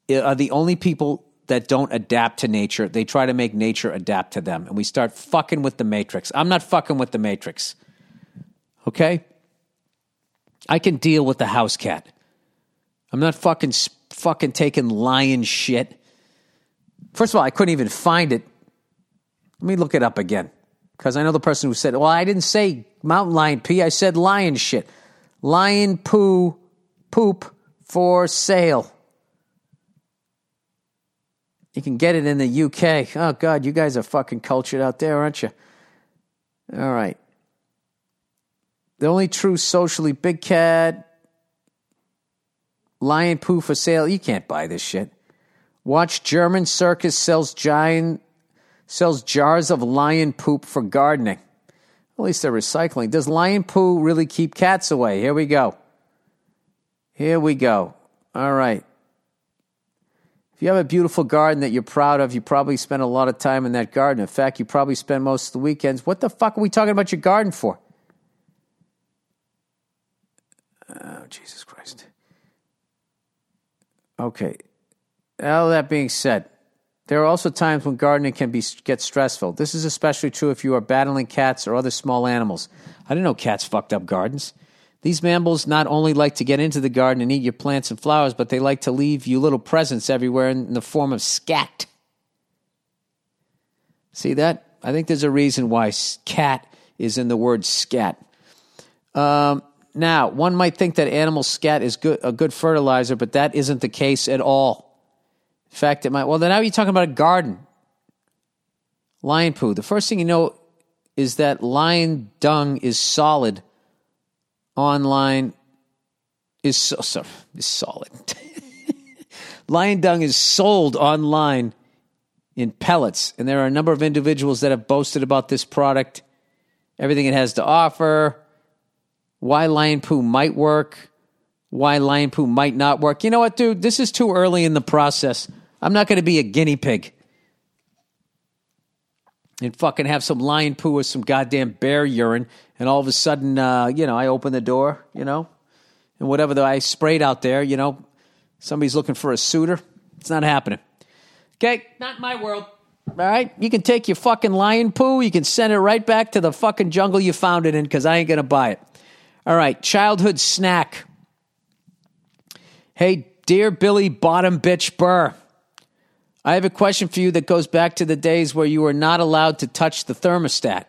eh, are the only people that don't adapt to nature. They try to make nature adapt to them. And we start fucking with the matrix. I'm not fucking with the matrix. Okay? I can deal with the house cat. I'm not fucking fucking taking lion shit. First of all, I couldn't even find it. Let me look it up again. Because I know the person who said, well, I didn't say mountain lion pee, I said lion shit. Lion poo, poop for sale. You can get it in the UK. Oh, God, you guys are fucking cultured out there, aren't you? All right. The only true socially big cat, lion poo for sale. You can't buy this shit. Watch German circus sells giant sells jars of lion poop for gardening. At least they're recycling. Does lion poo really keep cats away? Here we go. Here we go. All right. If you have a beautiful garden that you're proud of, you probably spend a lot of time in that garden. In fact, you probably spend most of the weekends. What the fuck are we talking about your garden for? Oh, Jesus Christ. Okay. All that being said, there are also times when gardening can be get stressful. This is especially true if you are battling cats or other small animals. I didn't know cats fucked up gardens. These mammals not only like to get into the garden and eat your plants and flowers, but they like to leave you little presents everywhere in the form of scat. See that? I think there's a reason why cat is in the word scat. Um, now, one might think that animal scat is good, a good fertilizer, but that isn't the case at all In fact, it might. Well, then now you're talking about a garden. Lion poo. The first thing you know is that lion dung is solid. Online is so, so is solid. lion dung is sold online in pellets, and there are a number of individuals that have boasted about this product, everything it has to offer, why lion poo might work, why lion poo might not work. You know what, dude? This is too early in the process I'm not going to be a guinea pig and fucking have some lion poo or some goddamn bear urine, and all of a sudden, uh, you know, I open the door, you know, and whatever the, I sprayed out there, you know, somebody's looking for a suitor. It's not happening. Okay, not my world. All right, you can take your fucking lion poo, you can send it right back to the fucking jungle you found it in, because I ain't gonna buy it. All right, childhood snack. Hey, dear Billy Bottom Bitch Burr. I have a question for you that goes back to the days where you were not allowed to touch the thermostat.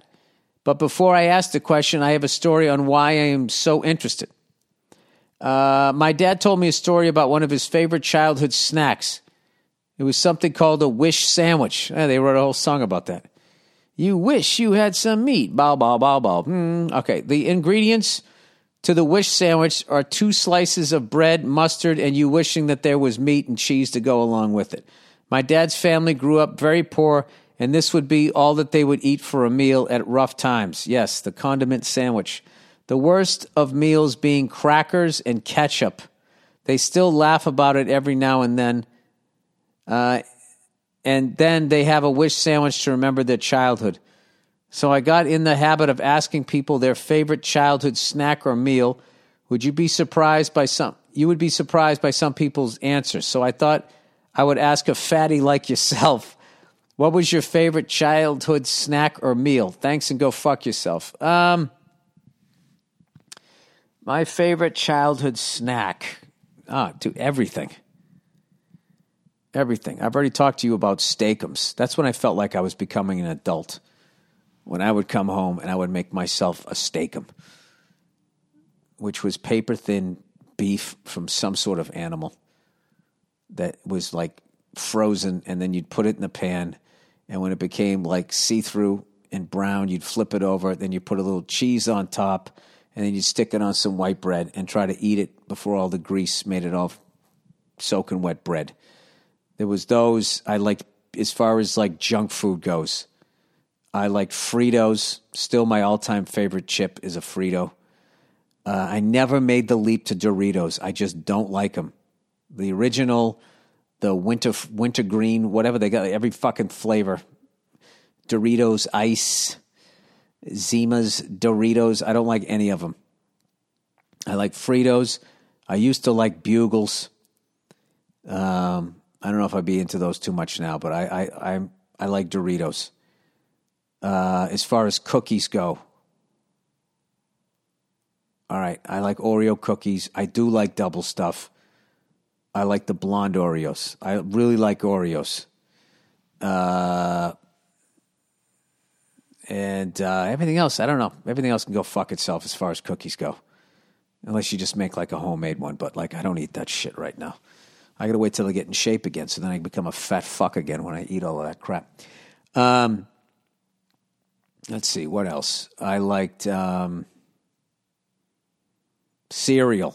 But before I ask the question, I have a story on why I am so interested. Uh, my dad told me a story about one of his favorite childhood snacks. It was something called a wish sandwich. Eh, they wrote a whole song about that. You wish you had some meat. Bow, bow, bow, bow. Mm, okay. The ingredients to the wish sandwich are two slices of bread, mustard, and you wishing that there was meat and cheese to go along with it. My dad's family grew up very poor, and this would be all that they would eat for a meal at rough times. Yes, the condiment sandwich. The worst of meals being crackers and ketchup. They still laugh about it every now and then. Uh, and then they have a wish sandwich to remember their childhood. So I got in the habit of asking people their favorite childhood snack or meal. Would you be surprised by some? You would be surprised by some people's answers. So I thought I would ask a fatty like yourself, what was your favorite childhood snack or meal? Thanks and go fuck yourself. Um, my favorite childhood snack. Ah, do everything. Everything. I've already talked to you about steakums. That's when I felt like I was becoming an adult. When I would come home and I would make myself a steakum, which was paper thin beef from some sort of animal that was like frozen, and then you'd put it in the pan. And when it became like see through and brown, you'd flip it over. Then you put a little cheese on top, and then you'd stick it on some white bread and try to eat it before all the grease made it all soaking wet bread. There was those I liked as far as like junk food goes. I like Fritos. Still, my all-time favorite chip is a Frito. Uh, I never made the leap to Doritos. I just don't like them the original, the winter wintergreen, whatever they got, every fucking flavor. Doritos Ice, Zima's Doritos. I don't like any of them. I like Fritos. I used to like Bugles. Um, I don't know if I'd be into those too much now, but I I I, I like Doritos. Uh, as far as cookies go, all right, I like Oreo cookies. I do like double stuff. I like the blonde Oreos. I really like Oreos. Uh, and uh, everything else, I don't know. Everything else can go fuck itself as far as cookies go. Unless you just make like a homemade one. But like, I don't eat that shit right now. I gotta wait till I get in shape again so then I become a fat fuck again when I eat all of that crap. Um, let's see, what else? I liked um, cereal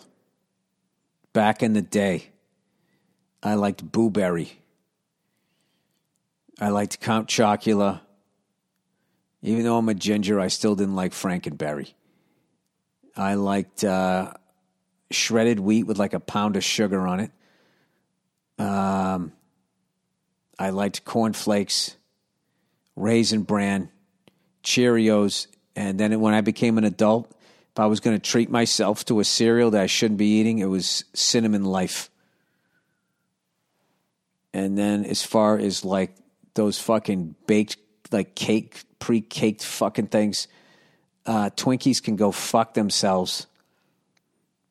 back in the day. I liked Boo Berry. I liked Count Chocula. Even though I'm a ginger, I still didn't like Frankenberry. I liked uh, shredded wheat with like a pound of sugar on it. Um, I liked cornflakes, raisin bran, Cheerios, and then when I became an adult, if I was going to treat myself to a cereal that I shouldn't be eating, it was cinnamon life. And then as far as like those fucking baked like cake pre-caked fucking things, uh, Twinkies can go fuck themselves.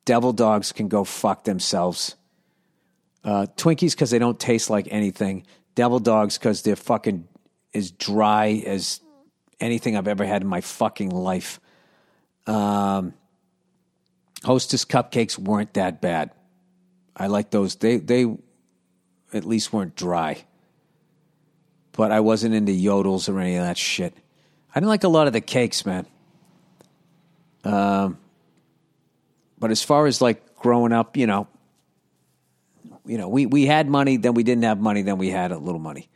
Devil dogs can go fuck themselves. Uh, Twinkies because they don't taste like anything. Devil dogs because they're fucking as dry as anything I've ever had in my fucking life. Um, Hostess cupcakes weren't that bad. I like those. They they at least weren't dry. But I wasn't into yodels or any of that shit. I didn't like a lot of the cakes, man. Um, but as far as like growing up, you know, you know, we, we had money, then we didn't have money, then we had a little money.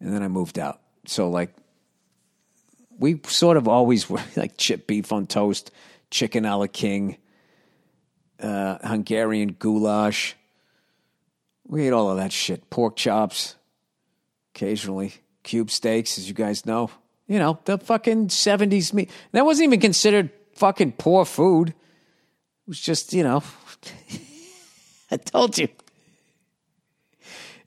And then I moved out. So like we sort of always were like chip beef on toast, chicken a la king, uh, Hungarian goulash, we ate all of that shit. Pork chops, occasionally. Cube steaks, as you guys know. You know, the fucking 70s meat. That wasn't even considered fucking poor food. It was just, you know, I told you.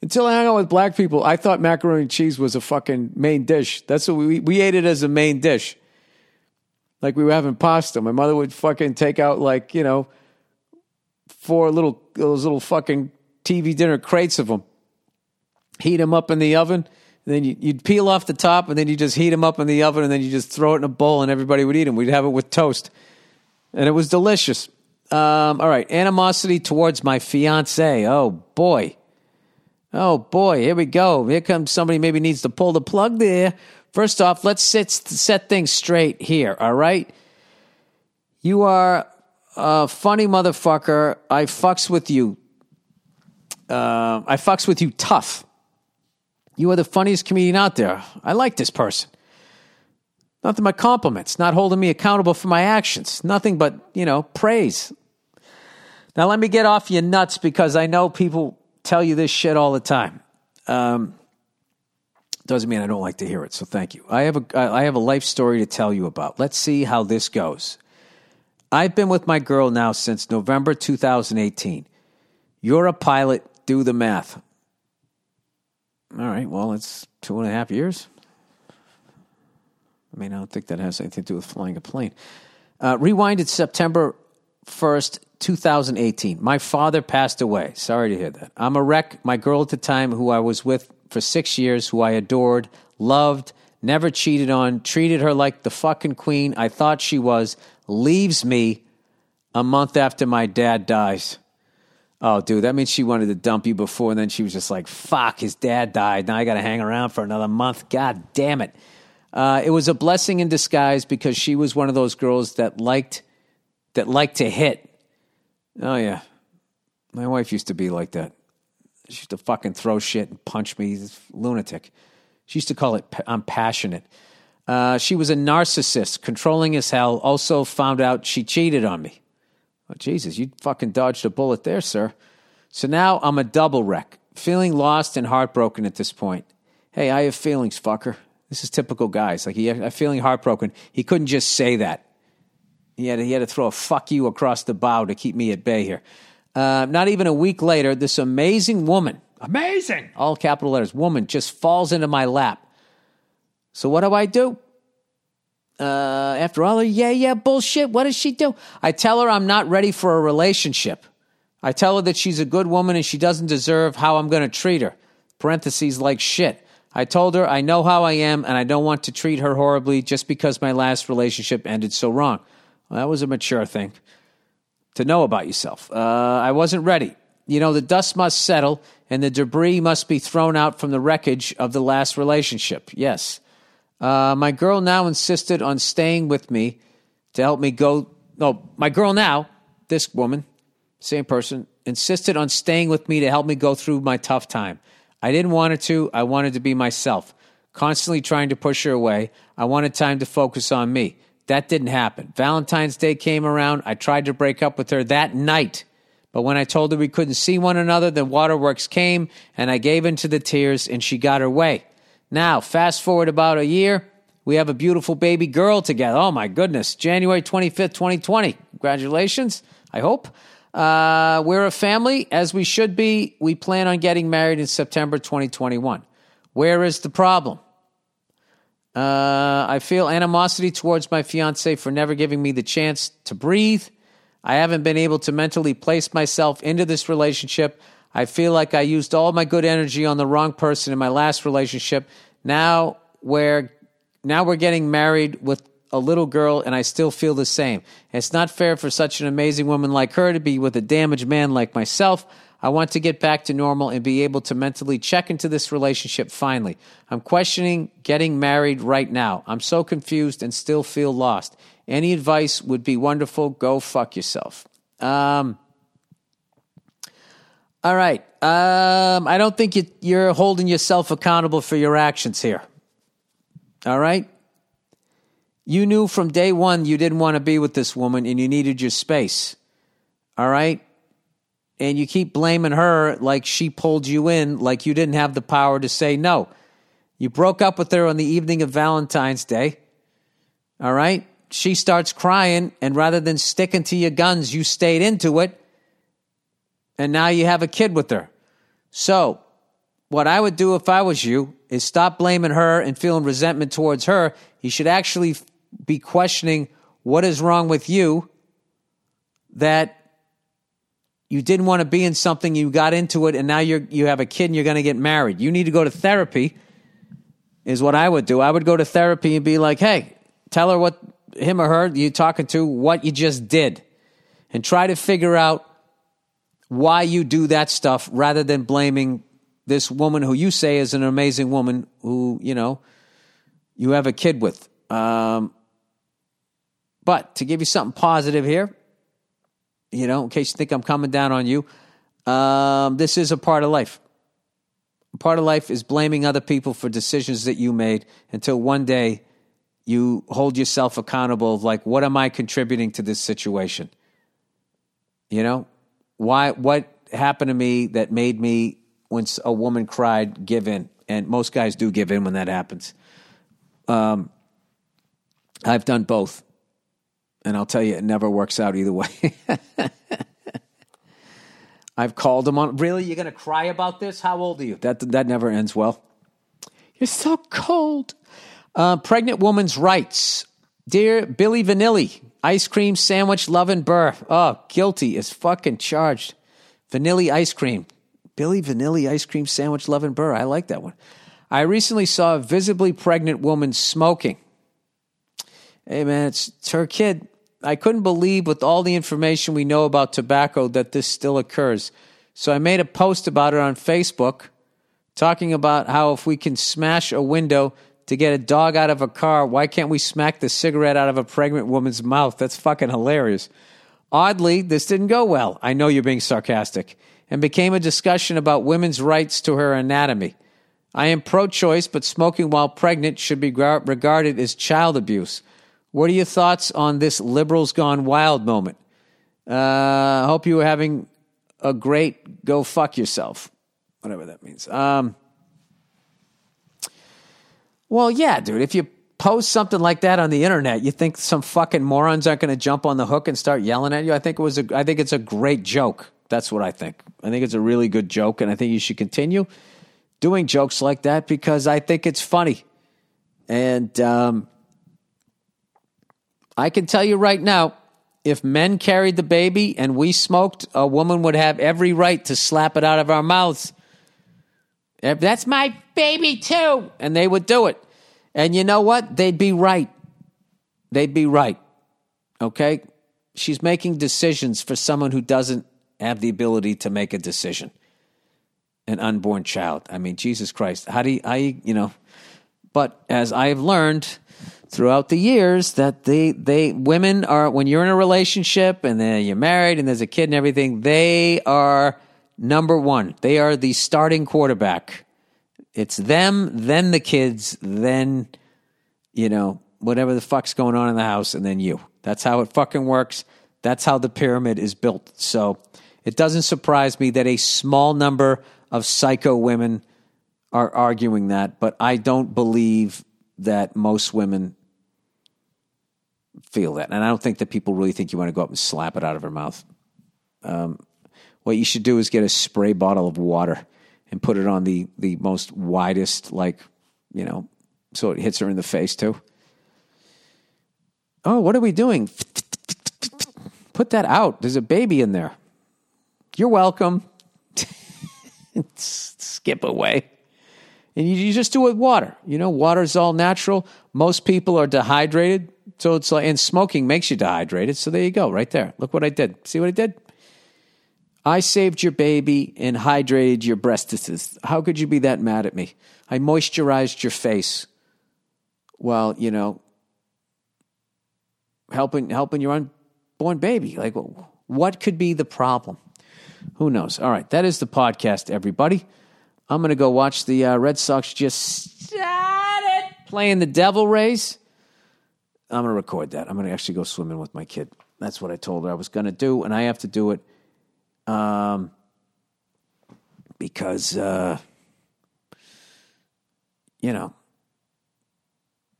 Until I hung out with black people, I thought macaroni and cheese was a fucking main dish. That's what we, we ate it as a main dish. Like we were having pasta. My mother would fucking take out like, you know, four little, those little fucking TV dinner crates of them. Heat them up in the oven. then you, would peel off the top, and then you just heat them up in the oven, and then you just throw it in a bowl, and everybody would eat them. We'd have it with toast, and it was delicious. Um, all right, animosity towards my fiance. Oh boy, oh boy, here we go. Here comes somebody maybe needs to pull the plug there. First off, let's set, set things straight here. All right, you are a funny motherfucker. I fucks with you. Uh, I fucks with you tough. You are the funniest comedian out there. I like this person. Nothing but compliments, not holding me accountable for my actions. Nothing but, you know, praise. Now, let me get off your nuts because I know people tell you this shit all the time. Um, doesn't mean I don't like to hear it, so thank you. I have a I have a life story to tell you about. Let's see how this goes. I've been with my girl now since November 2018. You're a pilot. Do the math. All right. Well, it's two and a half years. I mean, I don't think that has anything to do with flying a plane. Uh, rewind to September 1st, 2018. My father passed away. Sorry to hear that. I'm a wreck. My girl at the time, who I was with for six years, who I adored, loved, never cheated on, treated her like the fucking queen I thought she was, leaves me a month after my dad dies. Oh, dude, that means she wanted to dump you before, and then she was just like, fuck, his dad died. Now I got to hang around for another month. God damn it. Uh, it was a blessing in disguise because she was one of those girls that liked that liked to hit. Oh yeah, my wife used to be like that. She used to fucking throw shit and punch me. Lunatic. She used to call it I'm passionate. Uh, she was a narcissist, controlling as hell. Also found out she cheated on me. Oh, Jesus, you fucking dodged a bullet there, sir. So now I'm a double wreck, feeling lost and heartbroken at this point. Hey, I have feelings, fucker. This is typical guys. Like he I'm feeling heartbroken. He couldn't just say that. He had to, he had to throw a fuck you across the bow to keep me at bay here. Uh, not even a week later, this amazing woman, amazing, all capital letters, woman just falls into my lap. So what do I do? Uh, after all her yeah, yeah bullshit, what does she do? I tell her I'm not ready for a relationship. I tell her that she's a good woman and she doesn't deserve how I'm going to treat her. Parentheses like shit. I told her I know how I am and I don't want to treat her horribly just because my last relationship ended so wrong. Well, that was a mature thing to know about yourself. Uh, I wasn't ready. You know, the dust must settle and the debris must be thrown out from the wreckage of the last relationship. Yes. Uh, my girl now insisted on staying with me to help me go. No, my girl now, this woman, same person, insisted on staying with me to help me go through my tough time. I didn't want her to. I wanted to be myself. Constantly trying to push her away. I wanted time to focus on me. That didn't happen. Valentine's Day came around. I tried to break up with her that night. But when I told her we couldn't see one another, the waterworks came and I gave in to the tears and she got her way. Now, fast forward about a year, we have a beautiful baby girl together. Oh my goodness. January 25th, 2020. Congratulations, I hope. Uh, we're a family, as we should be. We plan on getting married in September 2021. Where is the problem? Uh, I feel animosity towards my fiance for never giving me the chance to breathe. I haven't been able to mentally place myself into this relationship. I feel like I used all my good energy on the wrong person in my last relationship. Now we're now we're getting married with a little girl and I still feel the same. It's not fair for such an amazing woman like her to be with a damaged man like myself. I want to get back to normal and be able to mentally check into this relationship finally. I'm questioning getting married right now. I'm so confused and still feel lost. Any advice would be wonderful. Go fuck yourself. Um, all right. Um, I don't think you, you're holding yourself accountable for your actions here. All right. You knew from day one you didn't want to be with this woman and you needed your space. All right. And you keep blaming her like she pulled you in, like you didn't have the power to say no. You broke up with her on the evening of Valentine's Day. All right. She starts crying, and rather than sticking to your guns, you stayed into it and now you have a kid with her. So, what I would do if I was you is stop blaming her and feeling resentment towards her. You should actually be questioning what is wrong with you that you didn't want to be in something, you got into it, and now you you have a kid and you're going to get married. You need to go to therapy, is what I would do. I would go to therapy and be like, hey, tell her what him or her you're talking to, what you just did, and try to figure out why you do that stuff rather than blaming this woman who you say is an amazing woman who, you know, you have a kid with. Um, but to give you something positive here, You know, in case you think I'm coming down on you, um, this is a part of life. Part of life is blaming other people for decisions that you made until one day you hold yourself accountable of like, what am I contributing to this situation? You know, why, what happened to me that made me, when a woman cried, give in? And most guys do give in when that happens. Um, I've done both. And I'll tell you, it never works out either way. I've called them on. Really, you're going to cry about this? How old are you? That that never ends well. You're so cold. Uh, pregnant woman's rights. Dear Billy Vanilli, ice cream sandwich loving Burr. Oh, guilty is fucking charged. Vanilla ice cream. Billy Vanilla ice cream sandwich loving Burr. I like that one. I recently saw a visibly pregnant woman smoking. Hey man, it's, it's her kid. I couldn't believe with all the information we know about tobacco that this still occurs. So I made a post about it on Facebook talking about how if we can smash a window to get a dog out of a car, why can't we smack the cigarette out of a pregnant woman's mouth? That's fucking hilarious. Oddly, this didn't go well. I know you're being sarcastic. And became a discussion about women's rights to her anatomy. I am pro choice, but smoking while pregnant should be regarded as child abuse. What are your thoughts on this liberals gone wild moment? Uh, hope you are having a great go fuck yourself, whatever that means. Um, well, yeah, dude. If you post something like that on the internet, you think some fucking morons aren't going to jump on the hook and start yelling at you? I think it was. A, I think it's a great joke. That's what I think. I think it's a really good joke, and I think you should continue doing jokes like that because I think it's funny. And um, I can tell you right now, if men carried the baby and we smoked, a woman would have every right to slap it out of our mouths. That's my baby too, and they would do it. And you know what? They'd be right. They'd be right. Okay? She's making decisions for someone who doesn't have the ability to make a decision. An unborn child. I mean, Jesus Christ. How do you, you, you know? But as I've learned throughout the years, that they, they, women are, when you're in a relationship and then you're married and there's a kid and everything, they are number one. They are the starting quarterback. It's them, then the kids, then, you know, whatever the fuck's going on in the house, and then you. That's how it fucking works. That's how the pyramid is built. So it doesn't surprise me that a small number of psycho women are arguing that, but I don't believe that most women feel that. And I don't think that people really think you want to go up and slap it out of her mouth. Um, what you should do is get a spray bottle of water and put it on the the most widest, like you know, so it hits her in the face too. Oh, what are we doing? Put that out. There's a baby in there. You're welcome. Skip away. And you, you, just do it with water. You know, water's all natural. Most people are dehydrated. So it's like, and smoking makes you dehydrated. So there you go, right there. Look what I did. See what I did? I saved your baby and hydrated your breasts. How could you be that mad at me? I moisturized your face while, you know, helping helping your unborn baby. Like what could be the problem? Who knows? All right, that is the podcast, everybody. I'm going to go watch the uh, Red Sox just started playing the Devil Rays. I'm going to record that. I'm going to actually go swimming with my kid. That's what I told her I was going to do, and I have to do it um, because, uh, you know,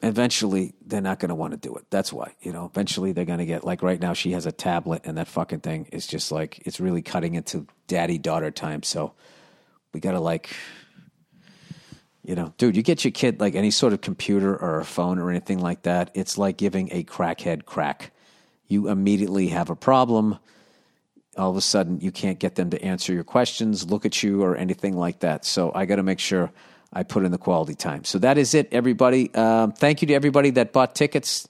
eventually they're not going to want to do it. That's why, you know, eventually they're going to get, like right now, she has a tablet and that fucking thing is just like, it's really cutting into daddy daughter time. So we got to like, you know, dude, you get your kid like any sort of computer or a phone or anything like that. It's like giving a crackhead crack. You immediately have a problem all of a sudden you can't get them to answer your questions, look at you, or anything like that. So I got to make sure I put in the quality time. So that is it, everybody. Um, thank you to everybody that bought tickets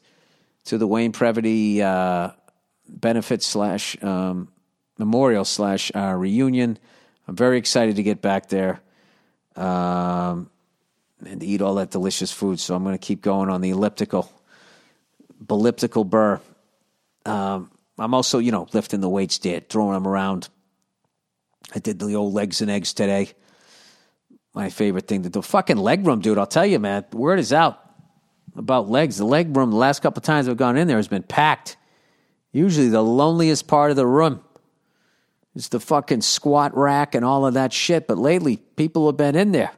to the Wayne Previty uh, benefit slash um, memorial slash uh, reunion. I'm very excited to get back there um, and eat all that delicious food. So I'm going to keep going on the elliptical, elliptical burr. Um, I'm also, you know, lifting the weights there, throwing them around. I did the old legs and eggs today. My favorite thing to do. Fucking leg room, dude. I'll tell you, man. Word is out about legs. The leg room, the last couple of times I've gone in there, has been packed. Usually the loneliest part of the room is the fucking squat rack and all of that shit. But lately, people have been in there.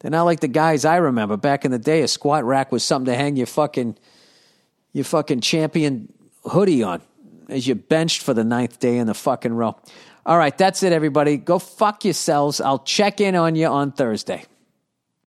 They're not like the guys I remember back in the day. A squat rack was something to hang your fucking your fucking champion hoodie on as you're benched for the ninth day in the fucking row. All right, that's it, everybody. Go fuck yourselves. I'll check in on you on Thursday.